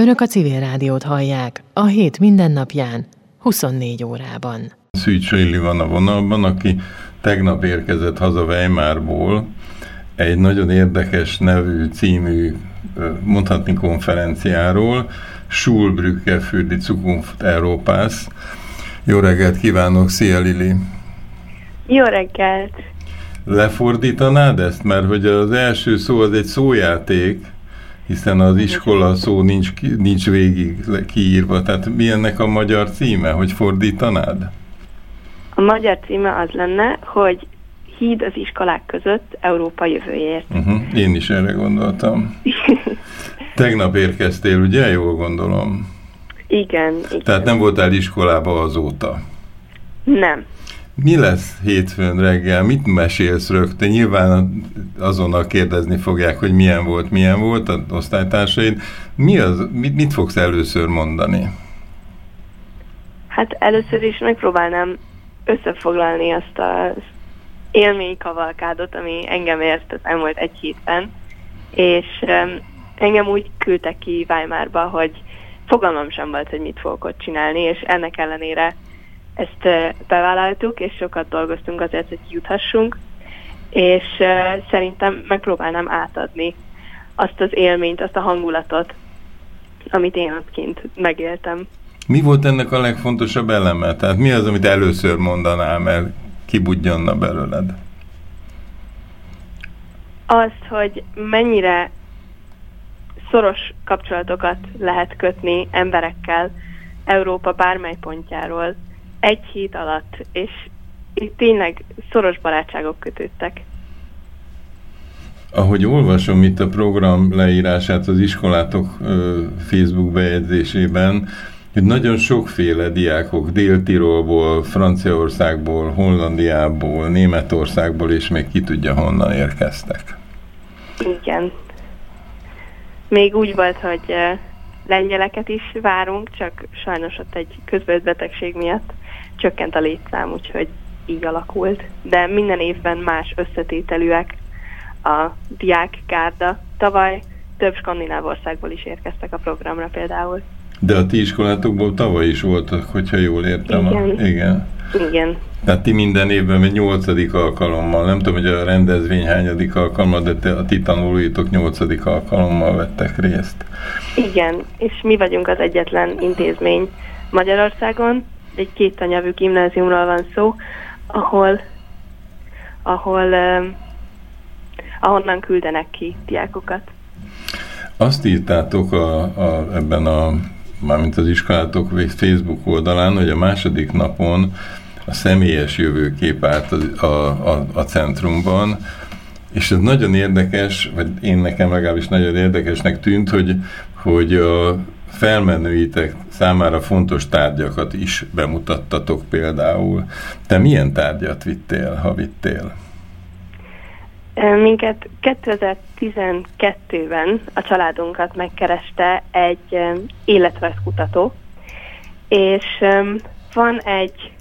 Önök a civil rádiót hallják a hét mindennapján, 24 órában. Szűcs Lili van a vonalban, aki tegnap érkezett haza Weimarból, egy nagyon érdekes nevű, című, mondhatni konferenciáról, Schulbrücke für die Zukunft Europas. Jó reggelt kívánok, szia Lili! Jó reggelt! Lefordítanád ezt? Mert hogy az első szó az egy szójáték, hiszen az iskola szó nincs, nincs végig kiírva. Tehát mi ennek a magyar címe, hogy fordítanád? A magyar címe az lenne, hogy Híd az iskolák között Európa jövőjért. Uh-huh. Én is erre gondoltam. Tegnap érkeztél, ugye? Jól gondolom. Igen, igen. Tehát nem voltál iskolába azóta? Nem. Mi lesz hétfőn reggel? Mit mesélsz rögtön? Nyilván azonnal kérdezni fogják, hogy milyen volt, milyen volt az osztálytársaid. Mi az, mit, mit fogsz először mondani? Hát először is megpróbálnám összefoglalni azt az élménykavalkádot, ami engem ért az elmúlt egy hétben, és engem úgy küldtek ki Weimarba, hogy fogalmam sem volt, hogy mit fogok ott csinálni, és ennek ellenére ezt bevállaltuk, és sokat dolgoztunk azért, hogy juthassunk, és szerintem megpróbálnám átadni azt az élményt, azt a hangulatot, amit én ott kint megéltem. Mi volt ennek a legfontosabb eleme? Tehát mi az, amit először mondanál, mert kibudjanna belőled? Azt, hogy mennyire szoros kapcsolatokat lehet kötni emberekkel Európa bármely pontjáról, egy hét alatt, és itt tényleg szoros barátságok kötődtek. Ahogy olvasom itt a program leírását az iskolátok Facebook bejegyzésében, hogy nagyon sokféle diákok Dél-Tirolból, Franciaországból, Hollandiából, Németországból, és még ki tudja honnan érkeztek. Igen. Még úgy volt, hogy lengyeleket is várunk, csak sajnos ott egy közvetbetegség miatt csökkent a létszám, úgyhogy így alakult. De minden évben más összetételűek a diákgárda. Tavaly több skandináv országból is érkeztek a programra például. De a ti iskolátokból tavaly is voltak, hogyha jól értem. Igen. A, igen. Igen. Tehát ti minden évben egy nyolcadik alkalommal, nem tudom, hogy a rendezvény hányadik alkalommal, de te, a ti tanulóitok nyolcadik alkalommal vettek részt. Igen, és mi vagyunk az egyetlen intézmény Magyarországon, egy két tanyelvű gimnáziumról van szó, ahol, ahol uh, ahonnan küldenek ki diákokat. Azt írtátok a, a, ebben a, mármint az iskolátok Facebook oldalán, hogy a második napon a személyes jövőkép állt a, a, a, centrumban, és ez nagyon érdekes, vagy én nekem legalábbis nagyon érdekesnek tűnt, hogy, hogy a felmenőitek számára fontos tárgyakat is bemutattatok például. Te milyen tárgyat vittél, ha vittél? Minket 2012-ben a családunkat megkereste egy életrajzkutató, és van egy,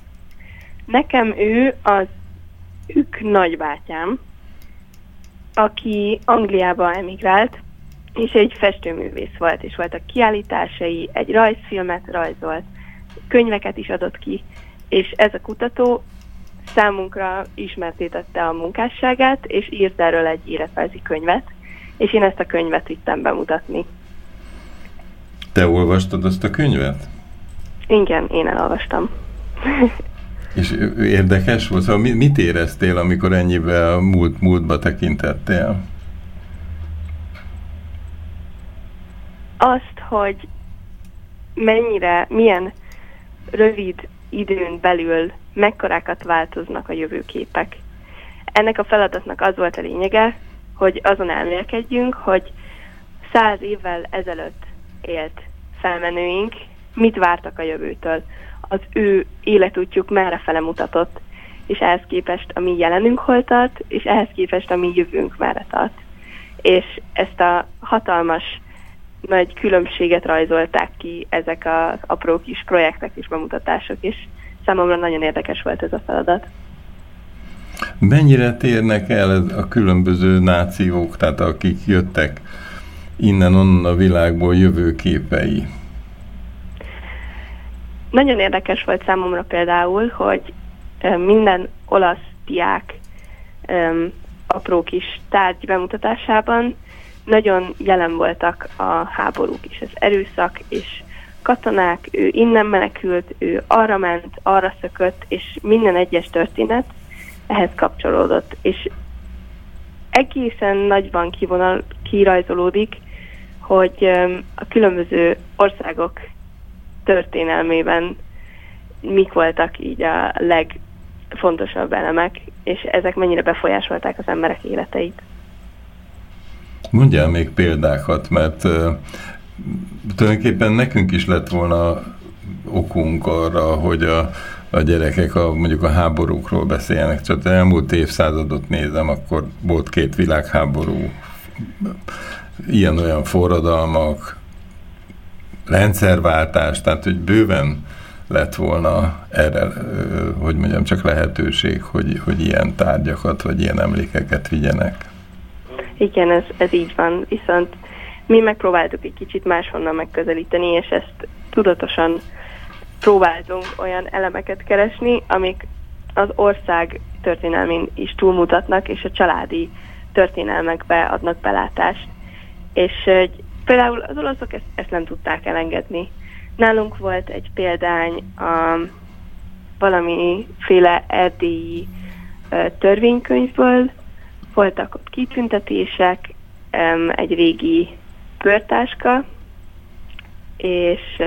nekem ő az ők nagybátyám, aki Angliába emigrált, és egy festőművész volt, és voltak kiállításai, egy rajzfilmet rajzolt, könyveket is adott ki, és ez a kutató számunkra ismertétette a munkásságát, és írt erről egy életrajzi könyvet, és én ezt a könyvet vittem bemutatni. Te olvastad azt a könyvet? Igen, én elolvastam. és érdekes volt? Szóval mit éreztél, amikor ennyivel múlt, múltba tekintettél? azt, hogy mennyire, milyen rövid időn belül mekkorákat változnak a jövőképek. Ennek a feladatnak az volt a lényege, hogy azon elmélkedjünk, hogy száz évvel ezelőtt élt felmenőink mit vártak a jövőtől. Az ő életútjuk merre fele mutatott, és ehhez képest a mi jelenünk hol tart, és ehhez képest a mi jövőnk merre tart. És ezt a hatalmas nagy különbséget rajzolták ki ezek az apró kis projektek és bemutatások, és számomra nagyon érdekes volt ez a feladat. Mennyire térnek el a különböző nációk, tehát akik jöttek innen-onnan a világból jövő képei? Nagyon érdekes volt számomra például, hogy minden olasz diák um, apró kis tárgy bemutatásában nagyon jelen voltak a háborúk is, az erőszak, és katonák, ő innen menekült, ő arra ment, arra szökött, és minden egyes történet ehhez kapcsolódott, és egészen nagyban kivonal, kirajzolódik, hogy a különböző országok történelmében mik voltak így a legfontosabb elemek, és ezek mennyire befolyásolták az emberek életeit. Mondjál még példákat, mert tulajdonképpen nekünk is lett volna okunk arra, hogy a, a gyerekek a, mondjuk a háborúkról beszéljenek. Csak az elmúlt évszázadot nézem, akkor volt két világháború, ilyen-olyan forradalmak, rendszerváltás, tehát hogy bőven lett volna erre, hogy mondjam, csak lehetőség, hogy, hogy ilyen tárgyakat, vagy ilyen emlékeket vigyenek. Igen, ez, ez így van, viszont mi megpróbáltuk egy kicsit máshonnan megközelíteni, és ezt tudatosan próbáltunk olyan elemeket keresni, amik az ország történelmén is túlmutatnak, és a családi történelmekbe adnak belátást. És hogy például az olaszok ezt, ezt nem tudták elengedni. Nálunk volt egy példány a valamiféle erdélyi törvénykönyvből, voltak ott kitüntetések, egy régi pörtáska, és,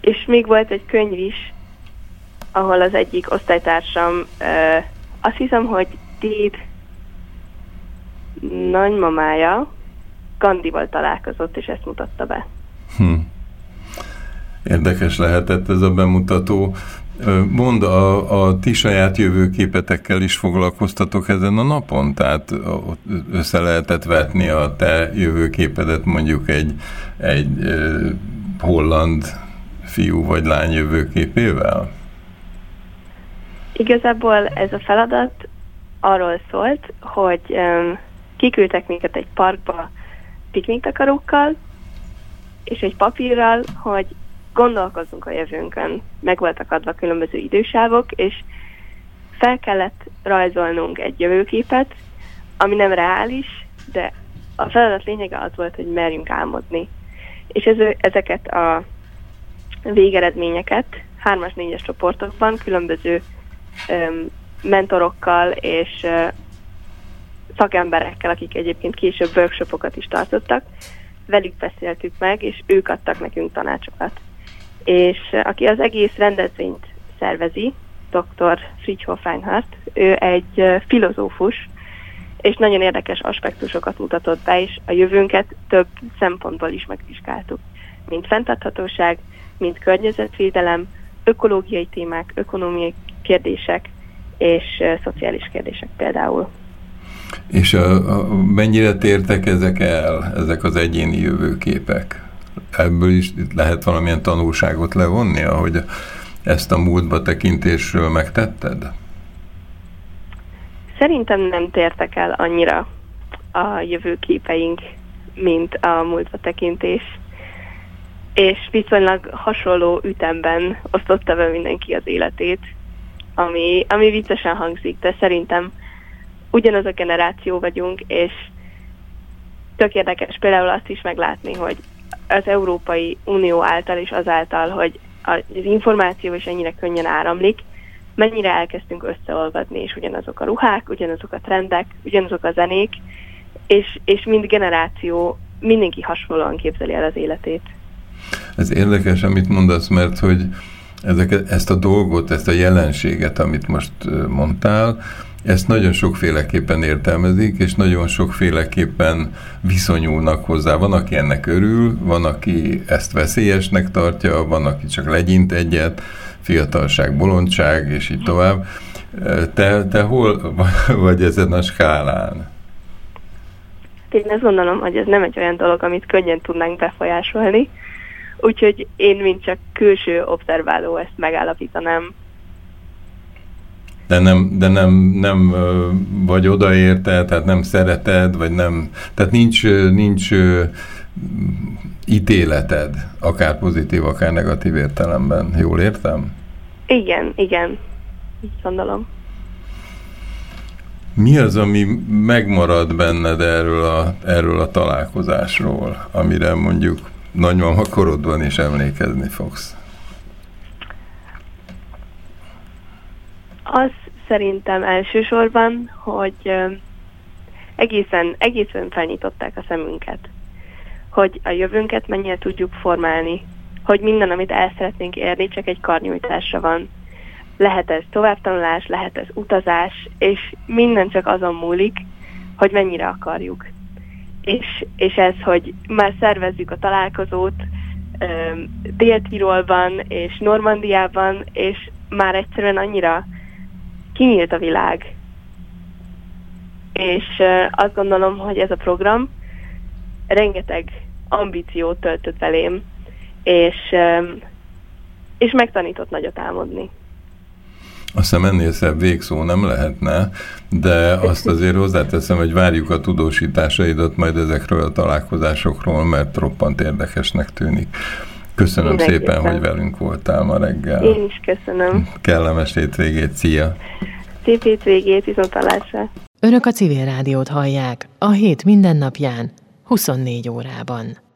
és még volt egy könyv is, ahol az egyik osztálytársam, azt hiszem, hogy déd nagymamája Gandival találkozott, és ezt mutatta be. Hm. Érdekes lehetett ez a bemutató. Mond, a, a ti saját jövőképetekkel is foglalkoztatok ezen a napon? Tehát össze lehetett vetni a te jövőképedet mondjuk egy, egy holland fiú vagy lány jövőképével? Igazából ez a feladat arról szólt, hogy um, kiküldtek minket egy parkba pikniktakarókkal, és egy papírral, hogy gondolkozzunk a jövőnkön. Meg voltak adva különböző idősávok, és fel kellett rajzolnunk egy jövőképet, ami nem reális, de a feladat lényege az volt, hogy merjünk álmodni. És ez, ezeket a végeredményeket hármas, négyes csoportokban különböző um, mentorokkal és uh, szakemberekkel, akik egyébként később workshopokat is tartottak, velük beszéltük meg, és ők adtak nekünk tanácsokat és aki az egész rendezvényt szervezi, dr. Friedhof Reinhardt, ő egy filozófus, és nagyon érdekes aspektusokat mutatott be, és a jövőnket több szempontból is megvizsgáltuk, mint fenntarthatóság, mint környezetvédelem, ökológiai témák, ökonomiai kérdések és uh, szociális kérdések például. És a, a, mennyire tértek ezek el, ezek az egyéni jövőképek? Ebből is lehet valamilyen tanulságot levonni, ahogy ezt a múltba tekintésről megtetted? Szerintem nem tértek el annyira a jövőképeink, mint a múltba tekintés. És viszonylag hasonló ütemben osztotta be mindenki az életét, ami, ami viccesen hangzik, de szerintem ugyanaz a generáció vagyunk, és tök érdekes például azt is meglátni, hogy az Európai Unió által és azáltal, hogy az információ is ennyire könnyen áramlik, mennyire elkezdtünk összeolvadni, és ugyanazok a ruhák, ugyanazok a trendek, ugyanazok a zenék, és, és mind generáció, mindenki hasonlóan képzeli el az életét. Ez érdekes, amit mondasz, mert hogy ezeket, ezt a dolgot, ezt a jelenséget, amit most mondtál, ezt nagyon sokféleképpen értelmezik, és nagyon sokféleképpen viszonyulnak hozzá. Van, aki ennek örül, van, aki ezt veszélyesnek tartja, van, aki csak legyint egyet, fiatalság, bolondság, és így tovább. Te, te hol vagy ezen a skálán? Én azt gondolom, hogy ez nem egy olyan dolog, amit könnyen tudnánk befolyásolni, úgyhogy én, mint csak külső observáló ezt megállapítanám de nem, de nem, nem vagy odaérte, tehát nem szereted, vagy nem, tehát nincs, nincs ítéleted, akár pozitív, akár negatív értelemben. Jól értem? Igen, igen. Így gondolom. Mi az, ami megmarad benned erről a, erről a találkozásról, amire mondjuk nagymama korodban is emlékezni fogsz? Az szerintem elsősorban, hogy egészen, egészen felnyitották a szemünket, hogy a jövőnket mennyire tudjuk formálni, hogy minden, amit el szeretnénk érni, csak egy karnyújtásra van. Lehet ez továbbtanulás, lehet ez utazás, és minden csak azon múlik, hogy mennyire akarjuk. És, és ez, hogy már szervezzük a találkozót Dél-Tirolban és Normandiában, és már egyszerűen annyira kinyílt a világ. És azt gondolom, hogy ez a program rengeteg ambíciót töltött velém, és, és megtanított nagyot álmodni. Azt hiszem ennél szebb végszó nem lehetne, de azt azért hozzáteszem, hogy várjuk a tudósításaidat majd ezekről a találkozásokról, mert roppant érdekesnek tűnik. Köszönöm Mindenképpen. szépen, hogy velünk voltál ma reggel. Én is köszönöm. Kellemes hétvégét, szia! Szép hétvégét, viszontalásra! Önök a civil rádiót hallják a hét mindennapján, 24 órában.